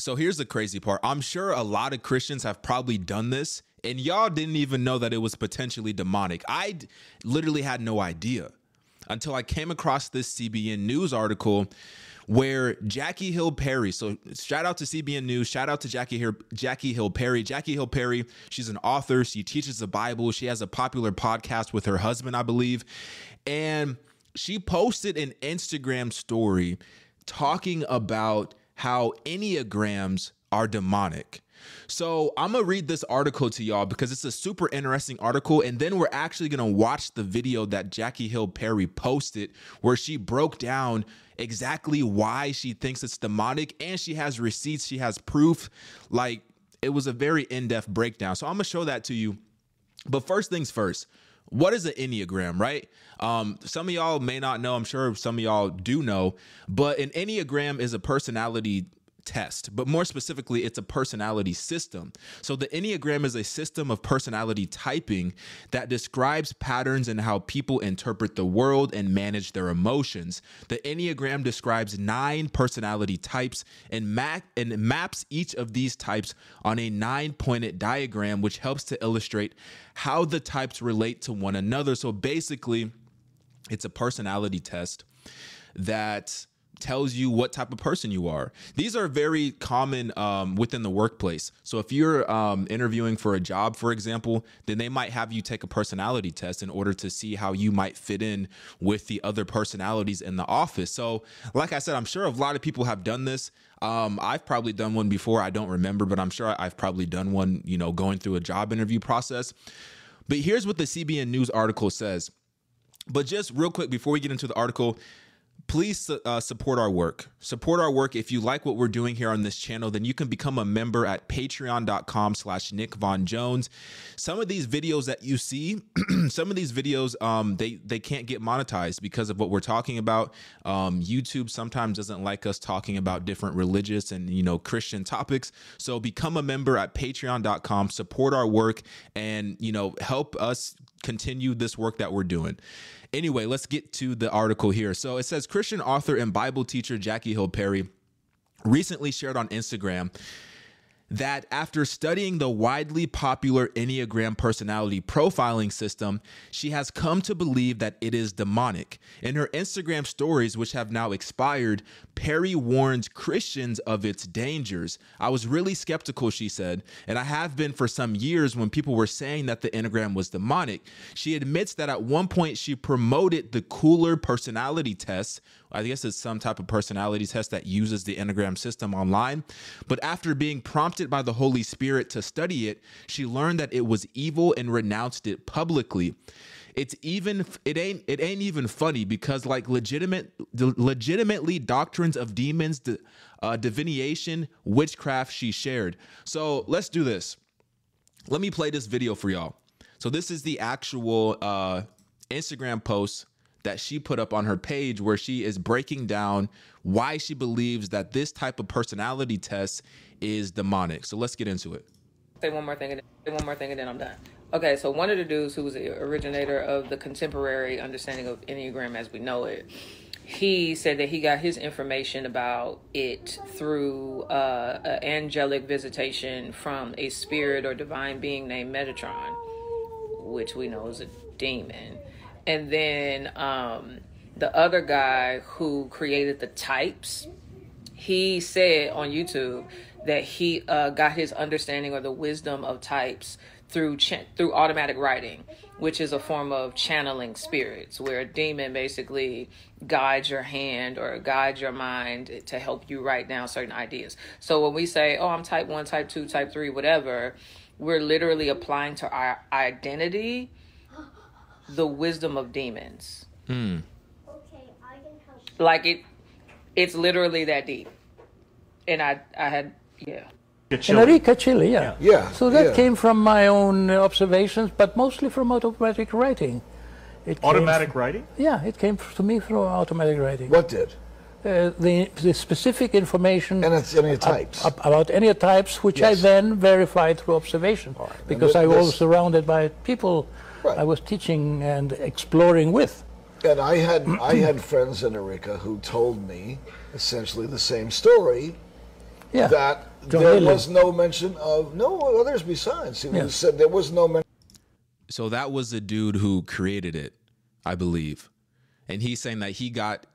So here's the crazy part. I'm sure a lot of Christians have probably done this, and y'all didn't even know that it was potentially demonic. I literally had no idea until I came across this CBN News article where Jackie Hill Perry. So shout out to CBN News. Shout out to Jackie Hill, Jackie Hill Perry. Jackie Hill Perry. She's an author. She teaches the Bible. She has a popular podcast with her husband, I believe, and she posted an Instagram story talking about how enneagrams are demonic. So I'm gonna read this article to y'all because it's a super interesting article, and then we're actually gonna watch the video that Jackie Hill Perry posted where she broke down exactly why she thinks it's demonic, and she has receipts, she has proof. Like it was a very in-depth breakdown. So I'm gonna show that to you. But first things first, what is an Enneagram, right? Um, some of y'all may not know, I'm sure some of y'all do know, but an Enneagram is a personality test, but more specifically, it's a personality system. So the Enneagram is a system of personality typing that describes patterns in how people interpret the world and manage their emotions. The Enneagram describes nine personality types and, ma- and maps each of these types on a nine pointed diagram, which helps to illustrate how the types relate to one another. So basically, it's a personality test that tells you what type of person you are. These are very common um, within the workplace. So if you're um, interviewing for a job, for example, then they might have you take a personality test in order to see how you might fit in with the other personalities in the office. So, like I said, I'm sure a lot of people have done this. Um, I've probably done one before. I don't remember, but I'm sure I've probably done one, you know, going through a job interview process. But here's what the CBN News article says. But just real quick before we get into the article, please uh, support our work. Support our work. If you like what we're doing here on this channel then you can become a member at patreon.com slash nick von jones. Some of these videos that you see some of these videos um, they they can't get monetized because of what we're talking about. Um, youtube sometimes doesn't like us talking about different religious and you know christian topics. So become a member at patreon.com support our work and you know help us continue this work that we're doing Anyway, let's get to the article here. So it says Christian author and Bible teacher Jackie Hill Perry recently shared on Instagram that after studying the widely popular Enneagram personality profiling system, she has come to believe that it is demonic. In her Instagram stories, which have now expired, Perry warns Christians of its dangers. I was really skeptical, she said, and I have been for some years when people were saying that the Enneagram was demonic. She admits that at one point she promoted the cooler personality test, I guess it's some type of personality test that uses the Enneagram system online. But after being prompted by the Holy Spirit to study it, she learned that it was evil and renounced it publicly. It's even it ain't it ain't even funny because like legitimate legitimately doctrines of demons, uh, divination, witchcraft she shared. So let's do this. Let me play this video for y'all. So this is the actual uh, Instagram post that she put up on her page where she is breaking down why she believes that this type of personality test is demonic. So let's get into it. Say one more thing and say one more thing and then I'm done. Okay, so one of the dudes who was the originator of the contemporary understanding of Enneagram as we know it, he said that he got his information about it through uh, an angelic visitation from a spirit or divine being named Metatron, which we know is a demon and then um, the other guy who created the types, he said on YouTube that he uh, got his understanding or the wisdom of types through ch- through automatic writing, which is a form of channeling spirits, where a demon basically guides your hand or guides your mind to help you write down certain ideas. So when we say, "Oh, I'm type one, type two, type three, whatever," we're literally applying to our identity the wisdom of demons. Hmm. Like it, it's literally that deep. And I, I had, yeah. Enrica Chile, yeah. Yeah. So that yeah. came from my own observations, but mostly from automatic writing. It automatic writing? Yeah, it came to me through automatic writing. What did? Uh, the, the specific information and it's any types ab, about any types, which yes. I then verified through observation, right. because I was surrounded by people right. I was teaching and exploring with. And I had I had friends in Arica who told me essentially the same story, yeah. that John there was no mention of no others besides. He yeah. said there was no mention. So that was the dude who created it, I believe, and he's saying that he got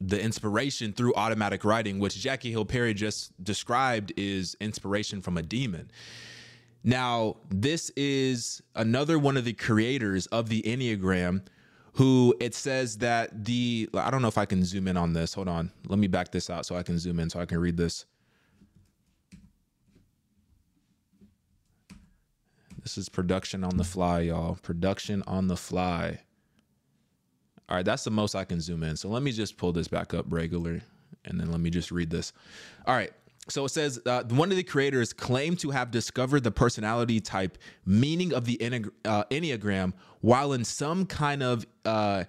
the inspiration through automatic writing, which Jackie Hill Perry just described is inspiration from a demon. Now, this is another one of the creators of the Enneagram who it says that the I don't know if I can zoom in on this. Hold on. Let me back this out so I can zoom in so I can read this. This is production on the fly, y'all. Production on the fly. All right, that's the most I can zoom in. So let me just pull this back up regular and then let me just read this. All right. So it says uh, one of the creators claimed to have discovered the personality type meaning of the uh, Enneagram while in some kind of uh,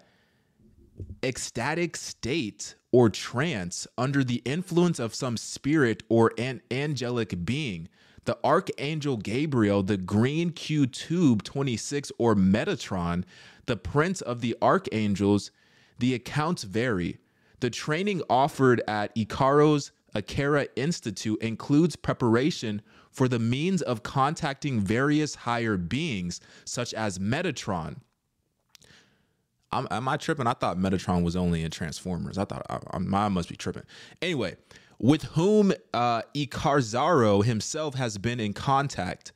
ecstatic state or trance under the influence of some spirit or an angelic being. The Archangel Gabriel, the green Qutb 26 or Metatron, the prince of the archangels, the accounts vary. The training offered at Ichazo's Arica Institute includes preparation for the means of contacting various higher beings, such as Metatron. I'm, am I tripping? I thought Metatron was only in Transformers. I thought I, I, must be tripping. Anyway, with whom uh, Ichazo himself has been in contact.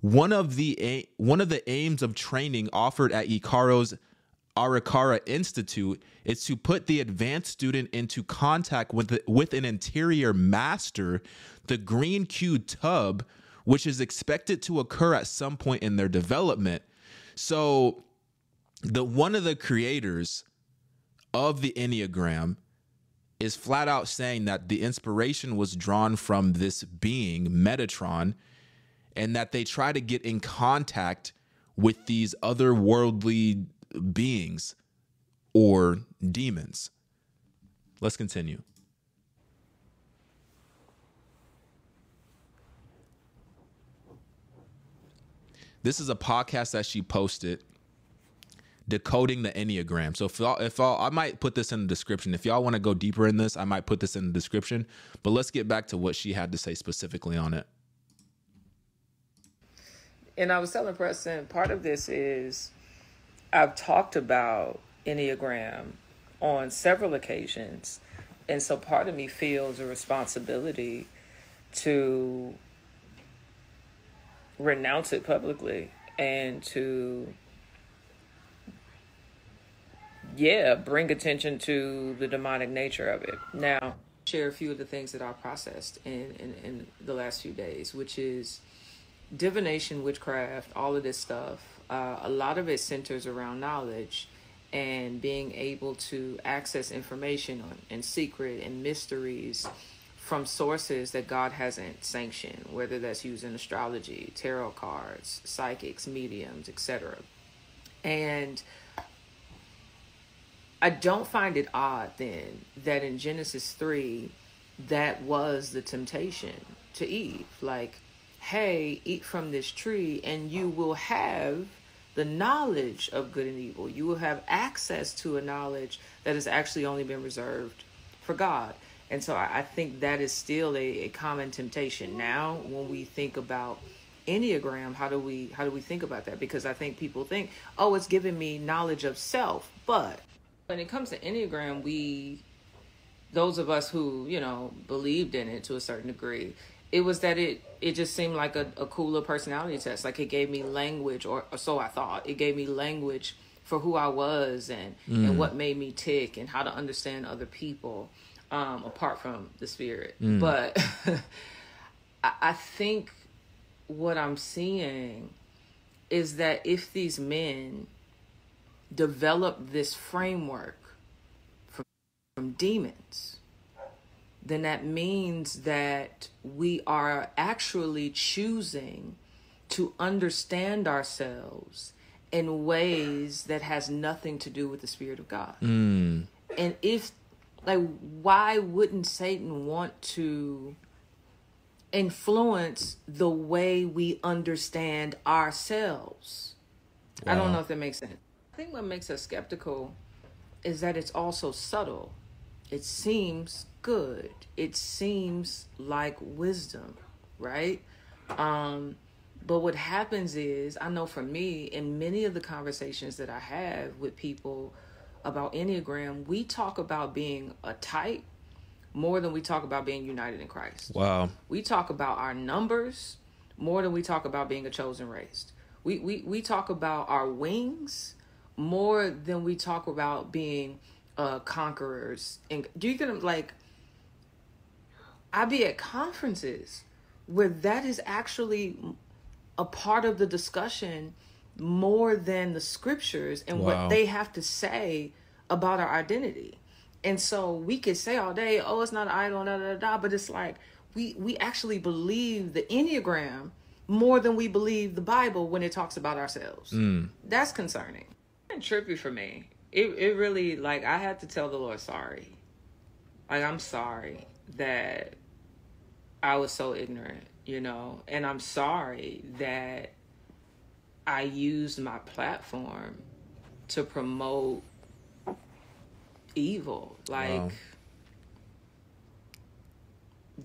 One of the one of the aims of training offered at Ichazo's Arakara Institute is to put the advanced student into contact with, the, with an interior master, the Green Qutb, which is expected to occur at some point in their development. So, the one of the creators of the Enneagram is flat out saying that the inspiration was drawn from this being, Metatron, and that they try to get in contact with these otherworldly beings or demons. Let's continue. This is a podcast that she posted decoding the enneagram. So if y'all, if y'all, I might put this in the description. If y'all want to go deeper in this, I might put this in the description. But let's get back to what she had to say specifically on it. And I was telling Preston, part of this is I've talked about Enneagram on several occasions. And so part of me feels a responsibility to renounce it publicly and to yeah bring attention to the demonic nature of it now share a few of the things that i processed in, in, in the last few days which is divination witchcraft all of this stuff uh, a lot of it centers around knowledge and being able to access information on, and secret and mysteries from sources that God hasn't sanctioned, whether that's using astrology, tarot cards, psychics, mediums, etc. And I don't find it odd then that in Genesis 3, that was the temptation to Eve. Like, hey, eat from this tree and you will have the knowledge of good and evil. You will have access to a knowledge that has actually only been reserved for God. And so I, think that is still a, a common temptation. Now, when we think about Enneagram, how do we how do we think about that? Because I think people think, oh, it's giving me knowledge of self. But when it comes to Enneagram, we those of us who, you know, believed in it to a certain degree, it was that it it just seemed like a, a cooler personality test like it gave me language or, or, so i thought it gave me language for who i was and mm. and what made me tick and how to understand other people um, apart from the spirit mm. but I, I think what i'm seeing is that if these men develop this framework from, from demons then that means that we are actually choosing to understand ourselves in ways that has nothing to do with the spirit of God. Mm. And if like why wouldn't Satan want to influence the way we understand ourselves? Wow. I don't know if that makes sense. I think what makes us skeptical is that it's also subtle it seems good. It seems like wisdom, right? Um, but what happens is, I know for me, in many of the conversations that I have with people about Enneagram, we talk about being a type more than we talk about being united in Christ. Wow. We talk about our numbers more than we talk about being a chosen race. We, we, we talk about our wings more than we talk about being uh, conquerors. And do you get like? I be at conferences where that is actually a part of the discussion more than the scriptures and wow. what they have to say about our identity. And so we could say all day, oh, it's not idol, da da da, but it's like we we actually believe the Enneagram more than we believe the Bible when it talks about ourselves. Mm. That's concerning. And trippy for me it it really like I had to tell the Lord sorry. Like I'm sorry that I was so ignorant, you know, and I'm sorry that I used my platform to promote evil. Like wow.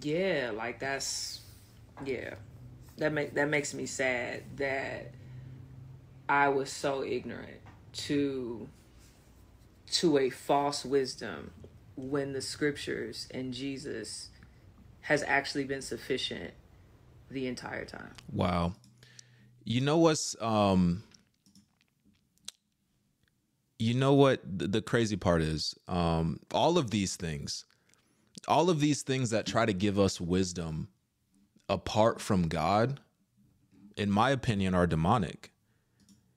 yeah, like that's yeah. That make that makes me sad that I was so ignorant to to a false wisdom when the scriptures and Jesus has actually been sufficient the entire time. Wow. You know what's um you know what the, crazy part is um all of these things all of these things that try to give us wisdom apart from God in my opinion are demonic.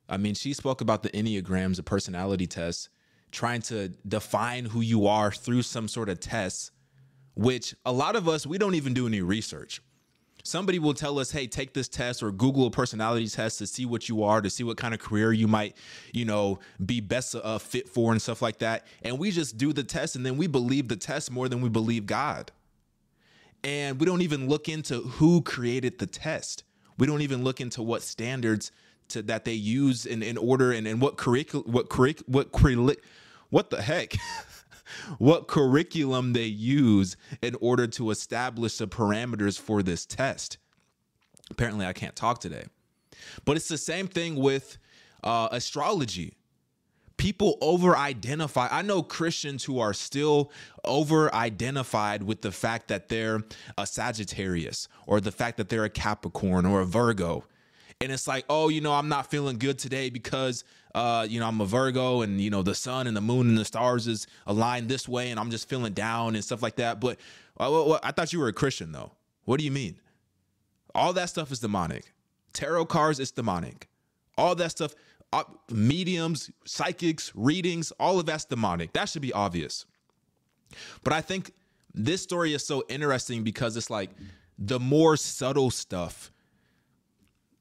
I mean, she spoke about the enneagrams, the personality tests trying to define who you are through some sort of test, which a lot of us, we don't even do any research. Somebody will tell us, hey, take this test or Google a personality test to see what you are, to see what kind of career you might, you know, be best uh, fit for and stuff like that. And we just do the test and then we believe the test more than we believe God. And we don't even look into who created the test. We don't even look into what standards to that they use in, in order and, and what curriculum what curric what what the heck? What curriculum they use in order to establish the parameters for this test. Apparently i can't talk today. But it's the same thing with uh, astrology. People over identify. I know Christians who are still over identified with the fact that they're a Sagittarius or the fact that they're a Capricorn or a Virgo and it's like, oh, you know, I'm not feeling good today because uh, you know, I'm a Virgo and you know the sun and the moon and the stars is aligned this way and I'm just feeling down and stuff like that. But uh, I thought you were a Christian though. What do you mean? All that stuff is demonic. Tarot cards is demonic. All that stuff, uh, mediums, psychics, readings, all of that's demonic. That should be obvious. But I think this story is so interesting because it's like the more subtle stuff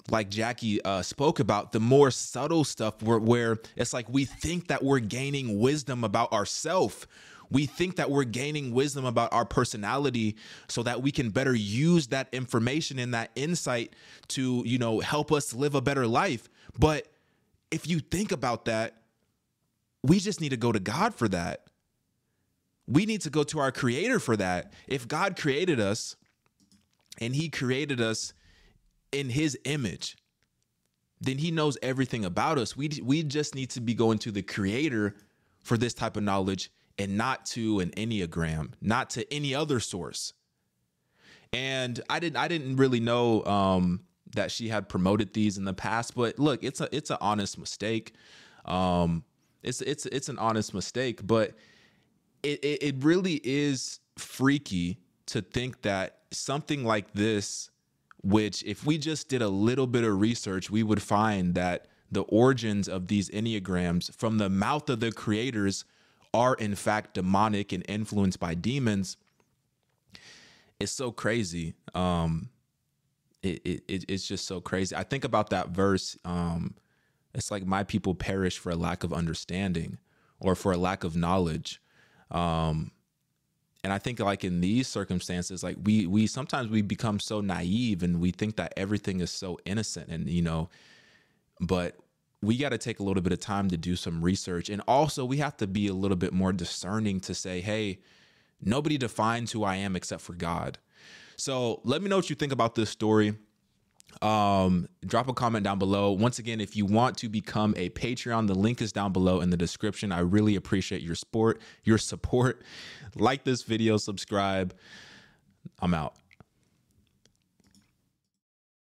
like Jackie uh, spoke about, the more subtle stuff where, where it's like we think that we're gaining wisdom about ourselves. We think that we're gaining wisdom about our personality so that we can better use that information and that insight to, you know, help us live a better life. But if you think about that, we just need to go to God for that. We need to go to our creator for that. If God created us and he created us in his image, then he knows everything about us. We we just need to be going to the creator for this type of knowledge and not to an enneagram, not to any other source. And I didn't I didn't really know um, that she had promoted these in the past, but look, it's a it's an honest mistake. Um, it's it's it's an honest mistake, but it, it, it really is freaky to think that something like this which if we just did a little bit of research, we would find that the origins of these enneagrams from the mouth of the creators are in fact demonic and influenced by demons. It's so crazy. Um, it, it it's just so crazy. I think about that verse. Um, it's like my people perish for a lack of understanding or for a lack of knowledge. Um, and i think like in these circumstances like we we sometimes we become so naive and we think that everything is so innocent and you know but we got to take a little bit of time to do some research. And also, we have to be a little bit more discerning to say, hey, nobody defines who I am except for God. So let me know what you think about this story. Um, drop a comment down below. Once again, if you want to become a Patreon, the link is down below in the description. I really appreciate your support, your support. Like this video, subscribe. I'm out.